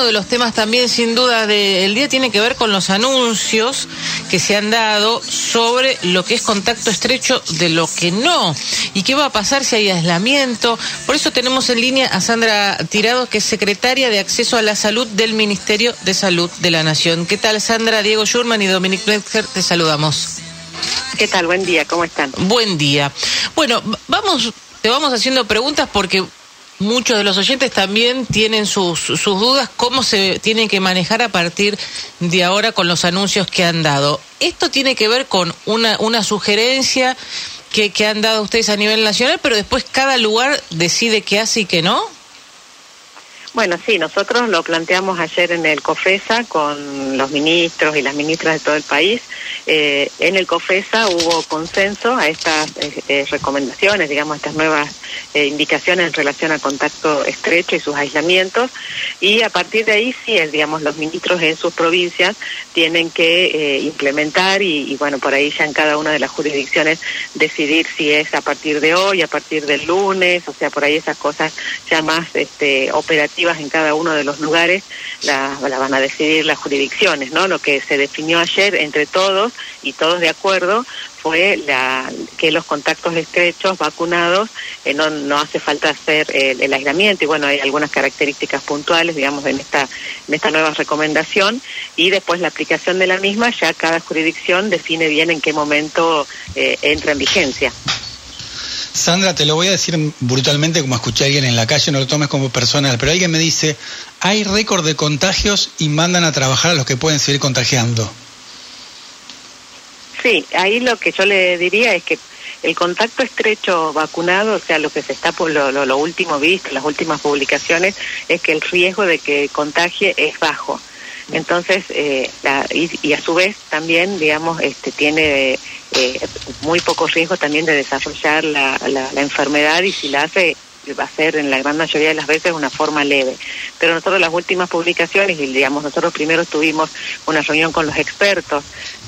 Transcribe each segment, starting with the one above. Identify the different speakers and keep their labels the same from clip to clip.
Speaker 1: uno de los temas también, sin duda, del día tiene que ver con los anuncios que se han dado sobre lo que es contacto estrecho de lo que no. Y qué va a pasar si hay aislamiento. Por eso tenemos en línea a Sandra Tirado, que es secretaria de Acceso a la Salud del Ministerio de Salud de la Nación. ¿Qué tal, Sandra? Diego Schurman y Dominique Metzger, te saludamos.
Speaker 2: ¿Qué tal? Buen día, ¿cómo están?
Speaker 1: Buen día. Bueno, vamos, te vamos haciendo preguntas porque muchos de los oyentes también tienen sus, sus dudas cómo se tienen que manejar a partir de ahora con los anuncios que han dado. Esto tiene que ver con una, una sugerencia que, que han dado ustedes a nivel nacional, pero después cada lugar decide qué hace y qué no.
Speaker 2: Bueno, sí, nosotros lo planteamos ayer en el COFESA con los ministros y las ministras de todo el país. Eh, en el COFESA hubo consenso a estas eh, eh, recomendaciones, digamos, estas nuevas indicaciones en relación a contacto estrecho y sus aislamientos. Y a partir de ahí, sí, digamos, los ministros en sus provincias tienen que implementar y, y, bueno, por ahí ya en cada una de las jurisdicciones decidir si es a partir de hoy, a partir del lunes, o sea, por ahí esas cosas ya más este, operativas en cada uno de los lugares la, van a decidir las jurisdicciones, ¿no? Lo que se definió ayer entre todos y todos de acuerdo fue la, que los contactos estrechos vacunados eh, no, no hace falta hacer el, aislamiento y bueno hay algunas características puntuales digamos en esta en esta nueva recomendación y después la aplicación de la misma ya cada jurisdicción define bien en qué momento eh, entra en vigencia.
Speaker 3: Sandra, te lo voy a decir brutalmente como escuché a alguien en la calle, no lo tomes como personal, pero alguien me dice, hay récord de contagios y mandan a trabajar a los que pueden seguir contagiando.
Speaker 2: Sí, ahí lo que yo le diría es que el contacto estrecho vacunado, o sea, lo que se está por lo, lo, último visto, las últimas publicaciones, es que el riesgo de que contagie es bajo. Entonces, eh, y, a su vez también, digamos, este, tiene eh, muy poco riesgo también de desarrollar la, la, enfermedad y si la hace va a ser en la gran mayoría de las veces una forma leve. Pero nosotros las últimas publicaciones, y digamos, nosotros primero tuvimos una reunión con los expertos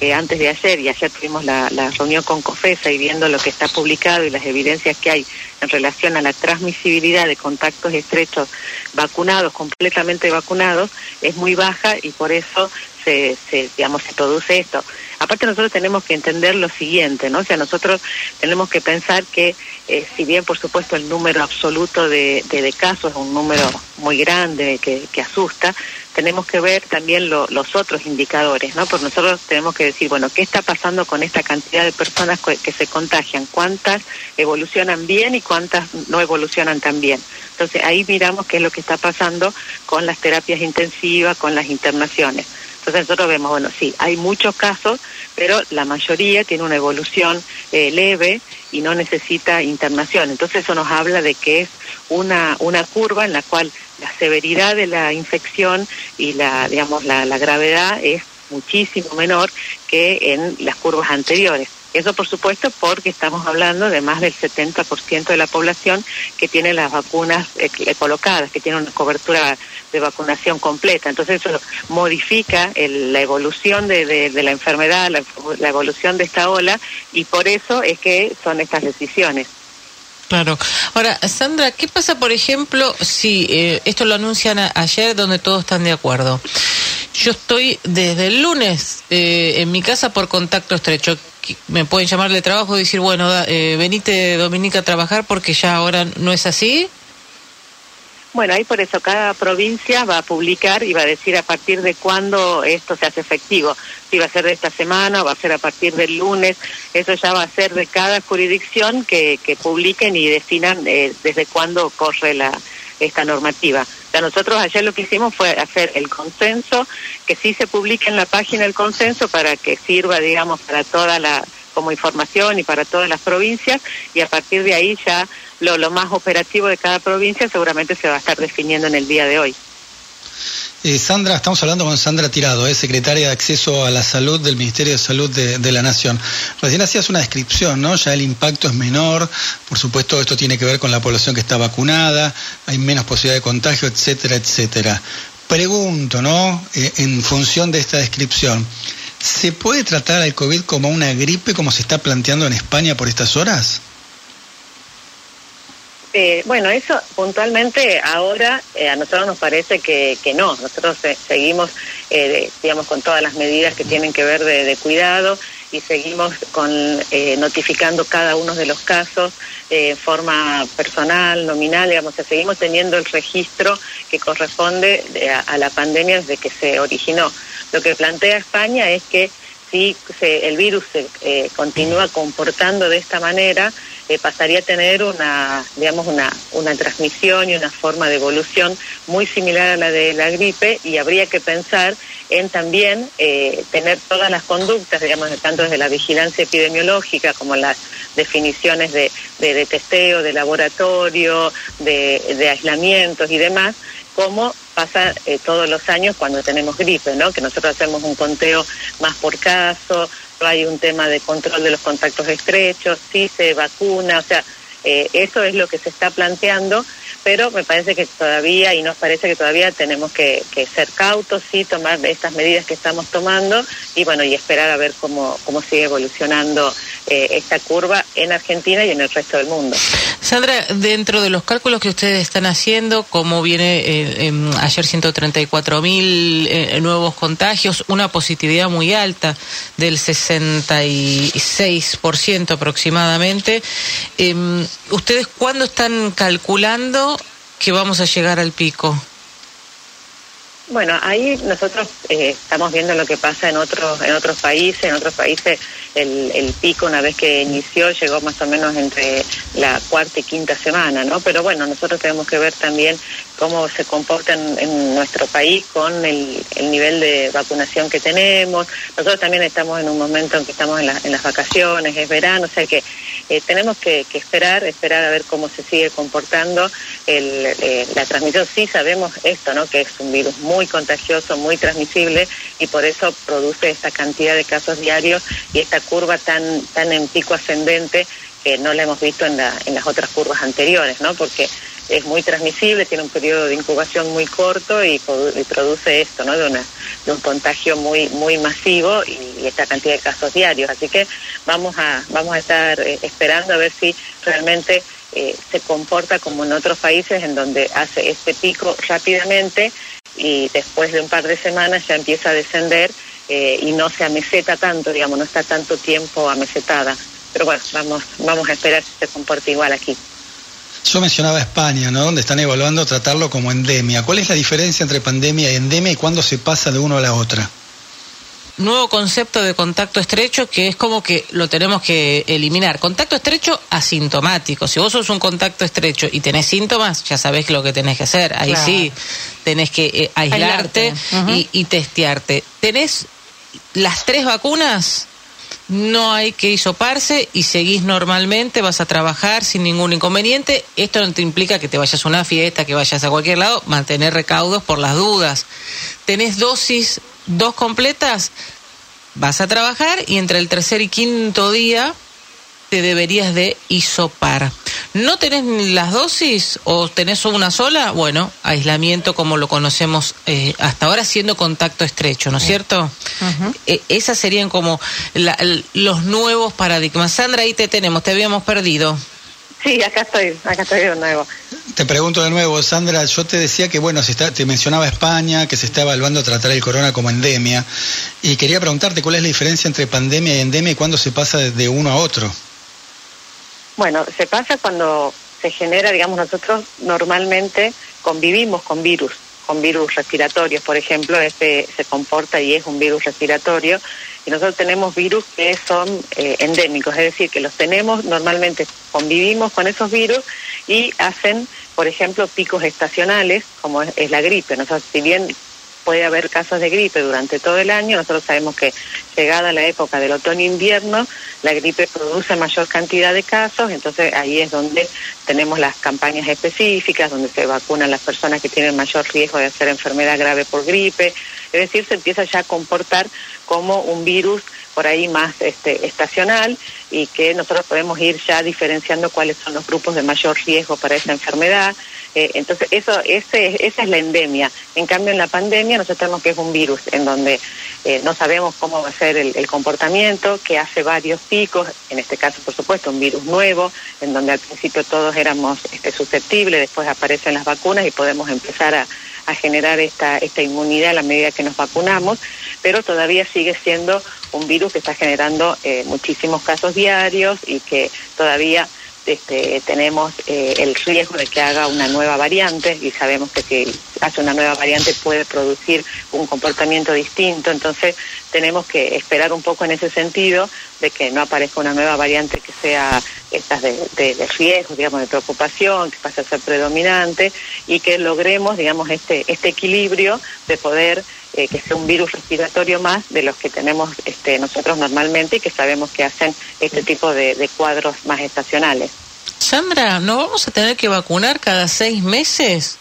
Speaker 2: eh, antes de ayer, y ayer tuvimos la, la, reunión con COFESA y viendo lo que está publicado y las evidencias que hay en relación a la transmisibilidad de contactos estrechos vacunados, completamente vacunados, es muy baja y por eso se, se, digamos, se produce esto. Aparte nosotros tenemos que entender lo siguiente, ¿no? O sea, nosotros tenemos que pensar que eh, si bien por supuesto el número absoluto de, casos es un número muy grande que, que asusta, tenemos que ver también los otros indicadores, ¿no? Porque nosotros tenemos que decir, bueno, ¿qué está pasando con esta cantidad de personas que se contagian? ¿Cuántas evolucionan bien y cuántas no evolucionan tan bien? Entonces ahí miramos qué es lo que está pasando con las terapias intensivas, con las internaciones. Entonces nosotros vemos, bueno, sí, hay muchos casos, pero la mayoría tiene una evolución eh, leve y no necesita internación. Entonces eso nos habla de que es una, una curva en la cual la severidad de la infección y la, digamos, la, la gravedad es muchísimo menor que en las curvas anteriores. Eso, por supuesto, porque estamos hablando de más del 70% de la población que tiene las vacunas eh, colocadas, que tiene una cobertura de vacunación completa. Entonces, eso modifica la evolución de, la enfermedad, la, evolución de esta ola, y por eso es que son estas decisiones.
Speaker 1: Claro. Ahora, Sandra, ¿qué pasa, por ejemplo, si eh, esto lo anuncian ayer donde todos están de acuerdo? Yo estoy desde el lunes eh, en mi casa por contacto estrecho me pueden llamar de trabajo y decir, bueno, eh, venite Dominica a trabajar porque ya ahora no es así?
Speaker 2: Bueno, ahí por eso cada provincia va a publicar y va a decir a partir de cuándo esto se hace efectivo. Si va a ser de esta semana va a ser a partir del lunes, eso ya va a ser de cada jurisdicción que, que publiquen y definan eh, desde cuándo corre la, esta normativa. O nosotros ayer lo que hicimos fue hacer el consenso, que sí se publique en la página el consenso para que sirva, digamos, para toda la como información y para todas las provincias y a partir de ahí ya lo, lo más operativo de cada provincia seguramente se va a estar definiendo en el día de hoy.
Speaker 3: Eh, Sandra, estamos hablando con Sandra Tirado, es secretaria de Acceso a la Salud del Ministerio de Salud de, la Nación. Recién hacías una descripción, ¿no? Ya el impacto es menor, por supuesto esto tiene que ver con la población que está vacunada, hay menos posibilidad de contagio, etcétera, etcétera. Pregunto, ¿no? Eh, en función de esta descripción, ¿se puede tratar al COVID como una gripe como se está planteando en España por estas horas?
Speaker 2: Eh, bueno, eso puntualmente ahora eh, a nosotros nos parece que, que no. Nosotros seguimos, eh, digamos, con todas las medidas que tienen que ver de, de cuidado y seguimos con notificando cada uno de los casos en forma personal, nominal, digamos, seguimos teniendo el registro que corresponde a la pandemia desde que se originó. Lo que plantea España es que si se, el virus se eh, continúa comportando de esta manera, eh, pasaría a tener una, digamos, una, una transmisión y una forma de evolución muy similar a la de la gripe y habría que pensar en también eh, tener todas las conductas, digamos, tanto desde la vigilancia epidemiológica como las definiciones de, de, testeo, de laboratorio, de, de aislamientos y demás, como pasa eh, todos los años cuando tenemos gripe, ¿no? Que nosotros hacemos un conteo más por caso, hay un tema de control de los contactos estrechos, sí se vacuna, o sea, eh, eso es lo que se está planteando pero me parece que todavía, y nos parece que todavía tenemos que, ser cautos, sí, tomar estas medidas que estamos tomando y bueno, y esperar a ver cómo, cómo sigue evolucionando eh, esta curva en Argentina y en el resto del mundo.
Speaker 1: Sandra, dentro de los cálculos que ustedes están haciendo, como viene eh, ayer 134 mil eh, nuevos contagios, una positividad muy alta del 66% aproximadamente, em, ¿ustedes cuándo están calculando que vamos a llegar al pico?
Speaker 2: Bueno, ahí nosotros eh, estamos viendo lo que pasa en otros en otros países. En otros países el, el, pico una vez que inició llegó más o menos entre la cuarta y quinta semana, ¿no? Pero bueno, nosotros tenemos que ver también cómo se comportan en nuestro país con el, el, nivel de vacunación que tenemos. Nosotros también estamos en un momento en que estamos en, las vacaciones, es verano, o sea que eh, tenemos que, esperar, esperar a ver cómo se sigue comportando eh, la transmisión. Sí sabemos esto, ¿no? Que es un virus muy contagioso, muy transmisible y por eso produce esta cantidad de casos diarios y esta curva tan, tan en pico ascendente que no la hemos visto en, la, en las otras curvas anteriores, ¿no? Porque es muy transmisible, tiene un periodo de incubación muy corto y, y produce esto, ¿no? De, una, de, un contagio muy muy masivo y, esta cantidad de casos diarios. Así que vamos a vamos a estar eh, esperando a ver si realmente eh, se comporta como en otros países en donde hace este pico rápidamente y después de un par de semanas ya empieza a descender eh, y no se ameseta tanto, digamos, no está tanto tiempo amesetada. Pero bueno, vamos, vamos a esperar si se comporta igual aquí.
Speaker 3: Yo mencionaba España, ¿no? Donde están evaluando tratarlo como endemia. ¿Cuál es la diferencia entre pandemia y endemia y cuándo se pasa de uno a la otra?
Speaker 1: Nuevo concepto de contacto estrecho que es como que lo tenemos que eliminar. Contacto estrecho asintomático. Si vos sos un contacto estrecho y tenés síntomas, ya sabés lo que tenés que hacer. Ahí claro. sí tenés que eh, aislarte, uh -huh. y, y testearte. ¿Tenés las tres vacunas? No hay que hisoparse y seguís normalmente, vas a trabajar sin ningún inconveniente. Esto no te implica que te vayas a una fiesta, que vayas a cualquier lado, mantener recaudos por las dudas. Tenés dosis, dos completas, vas a trabajar y entre el tercer y quinto día te deberías de hisopar. ¿No tenés las dosis o tenés una sola? Bueno, aislamiento como lo conocemos eh, hasta ahora siendo contacto estrecho, ¿no es cierto? Uh -huh. eh, esas serían como la, los nuevos paradigmas. Sandra, ahí te tenemos, te habíamos perdido.
Speaker 2: Sí, acá estoy, acá estoy de nuevo.
Speaker 3: Te pregunto de nuevo, Sandra, yo te decía que, bueno, se está, te mencionaba España, que se está evaluando tratar el corona como endemia, y quería preguntarte cuál es la diferencia entre pandemia y endemia y cuándo se pasa de uno a otro.
Speaker 2: Bueno, se pasa cuando se genera, digamos, nosotros normalmente convivimos con virus, con virus respiratorios, por ejemplo, este se comporta y es un virus respiratorio, y nosotros tenemos virus que son eh, endémicos, es decir, que los tenemos, normalmente convivimos con esos virus y hacen, por ejemplo, picos estacionales, como es, la gripe. Nosotros, si bien puede haber casos de gripe durante todo el año. Nosotros sabemos que llegada la época del otoño-invierno, la gripe produce mayor cantidad de casos, entonces ahí es donde tenemos las campañas específicas, donde se vacunan las personas que tienen mayor riesgo de hacer enfermedad grave por gripe. Es decir, se empieza ya a comportar como un virus por ahí más este, estacional y que nosotros podemos ir ya diferenciando cuáles son los grupos de mayor riesgo para esa enfermedad. Eh, entonces, eso, ese, esa es la endemia. En cambio, en la pandemia nosotros tenemos que es un virus en donde eh, no sabemos cómo va a ser el, comportamiento, que hace varios picos, en este caso, por supuesto, un virus nuevo, en donde al principio todos éramos este, susceptibles, después aparecen las vacunas y podemos empezar a, generar esta, esta inmunidad a la medida que nos vacunamos, pero todavía sigue siendo un virus que está generando eh, muchísimos casos diarios y que todavía este, tenemos eh, el riesgo de que haga una nueva variante y sabemos que si hace una nueva variante puede producir un comportamiento distinto, entonces tenemos que esperar un poco en ese sentido de que no aparezca una nueva variante que sea estas de, de, riesgo, digamos, de preocupación, que pase a ser predominante y que logremos, digamos, este, este equilibrio de poder eh, que sea un virus respiratorio más de los que tenemos este, nosotros normalmente y que sabemos que hacen este tipo de, cuadros más estacionales.
Speaker 1: Sandra, ¿no vamos a tener que vacunar cada seis meses?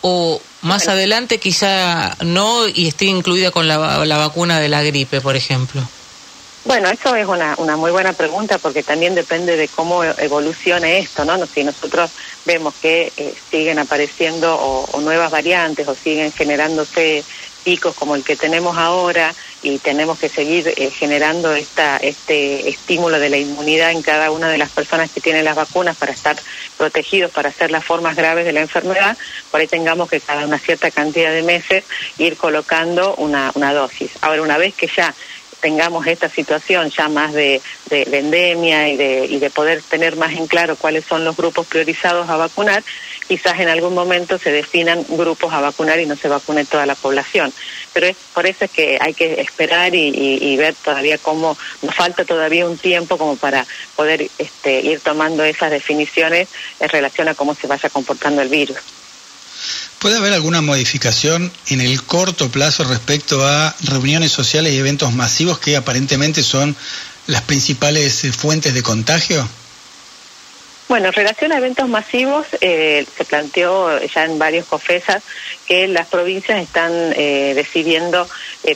Speaker 1: ¿O más adelante quizá no y esté incluida con la, la vacuna de la gripe, por ejemplo?
Speaker 2: Bueno, eso es una, una muy buena pregunta porque también depende de cómo evolucione esto, ¿no? Si nosotros vemos que eh, siguen apareciendo o, nuevas variantes o siguen generándose picos como el que tenemos ahora y tenemos que seguir eh, generando esta, este estímulo de la inmunidad en cada una de las personas que tienen las vacunas para estar protegidos, para hacer las formas graves de la enfermedad, por ahí tengamos que cada una cierta cantidad de meses ir colocando una, una dosis. Ahora, una vez que ya tengamos esta situación ya más de, de, endemia y de, y de poder tener más en claro cuáles son los grupos priorizados a vacunar, quizás en algún momento se definan grupos a vacunar y no se vacune toda la población. Pero es por eso es que hay que esperar y, y, ver todavía cómo nos falta todavía un tiempo como para poder este, ir tomando esas definiciones en relación a cómo se vaya comportando el virus.
Speaker 3: ¿Puede haber alguna modificación en el corto plazo respecto a reuniones sociales y eventos masivos que aparentemente son las principales eh, fuentes de contagio?
Speaker 2: Bueno, en relación a eventos masivos, eh, se planteó ya en varios COFESAS que las provincias están eh, decidiendo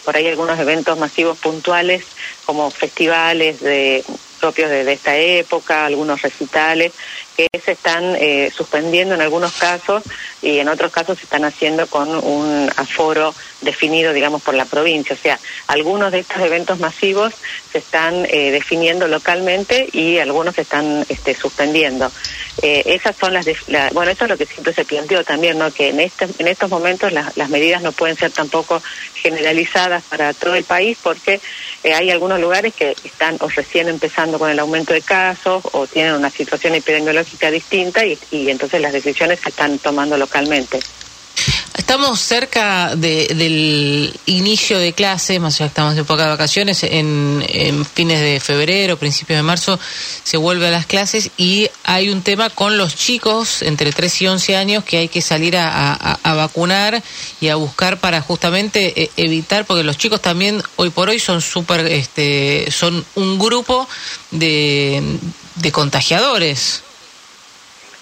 Speaker 2: por ahí algunos eventos masivos puntuales como festivales de propios de, esta época, algunos recitales que se están eh, suspendiendo en algunos casos y en otros casos se están haciendo con un aforo definido, digamos, por la provincia. O sea, algunos de estos eventos masivos se están eh, definiendo localmente y algunos se están este, suspendiendo. Eh, esas son las, bueno, eso es lo que siempre se planteó también, ¿no? Que en este, en estos momentos las medidas no pueden ser tampoco generalizadas para todo el país porque hay algunos lugares que están o recién empezando con el aumento de casos o tienen una situación epidemiológica distinta y, entonces las decisiones se están tomando localmente.
Speaker 1: Estamos cerca del inicio de clase, más allá estamos en época de vacaciones, en, fines de febrero, principios de marzo, se vuelve a las clases y hay un tema con los chicos entre 3 y 11 años que hay que salir a, vacunar y a buscar para justamente eh, evitar, porque los chicos también hoy por hoy son súper, este, son un grupo de, de contagiadores.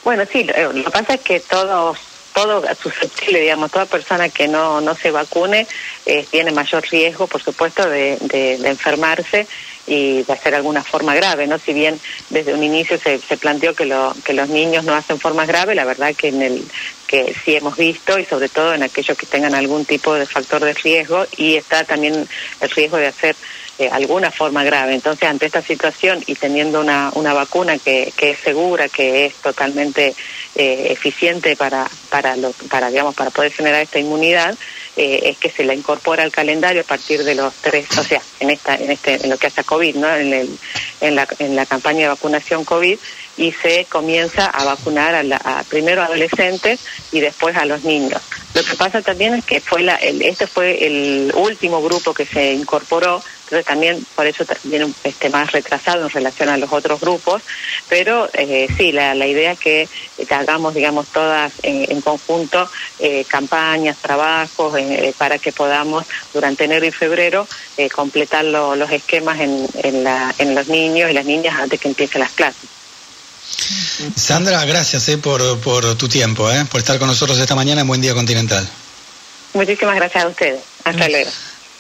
Speaker 2: Bueno, sí, lo que pasa es que todos todo susceptible, digamos, toda persona que no, no se vacune eh, tiene mayor riesgo, por supuesto, de, enfermarse y de hacer alguna forma grave, ¿no? Si bien desde un inicio se, se planteó que, lo, que los niños no hacen formas graves, la verdad que en el que sí hemos visto y sobre todo en aquellos que tengan algún tipo de factor de riesgo y está también el riesgo de hacer alguna forma grave. Entonces, ante esta situación y teniendo una, una vacuna que, que es segura, que es totalmente eh, eficiente para, para, lo, para, digamos, para poder generar esta inmunidad, eh, es que se la incorpora al calendario a partir de los tres, o sea, en esta, en este, en lo que hace a COVID, ¿no? En, el, en la, en la campaña de vacunación COVID y se comienza a vacunar a, la, primero a adolescentes y después a los niños. Lo que pasa también es que fue la, el, este fue el último grupo que se incorporó, entonces también por eso viene este, más retrasado en relación a los otros grupos, pero eh, sí, la, idea es que, hagamos, digamos, todas en, conjunto eh, campañas, trabajos, eh, para que podamos durante enero y febrero eh, completar los esquemas en, en los niños y las niñas antes que empiecen las clases.
Speaker 3: Sandra, gracias eh, por, por tu tiempo, eh, por estar con nosotros esta mañana en Buen Día Continental.
Speaker 2: Muchísimas gracias a ustedes. Hasta luego.